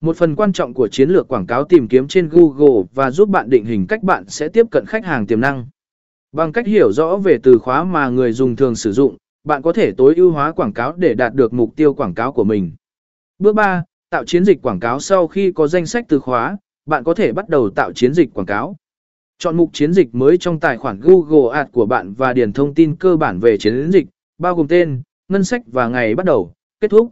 Một phần quan trọng của chiến lược quảng cáo tìm kiếm trên Google và giúp bạn định hình cách bạn sẽ tiếp cận khách hàng tiềm năng. Bằng cách hiểu rõ về từ khóa mà người dùng thường sử dụng, bạn có thể tối ưu hóa quảng cáo để đạt được mục tiêu quảng cáo của mình. Bước 3. Tạo chiến dịch quảng cáo sau khi có danh sách từ khóa, bạn có thể bắt đầu tạo chiến dịch quảng cáo. Chọn mục chiến dịch mới trong tài khoản Google Ads của bạn và điền thông tin cơ bản về chiến dịch, bao gồm tên, ngân sách và ngày bắt đầu, kết thúc.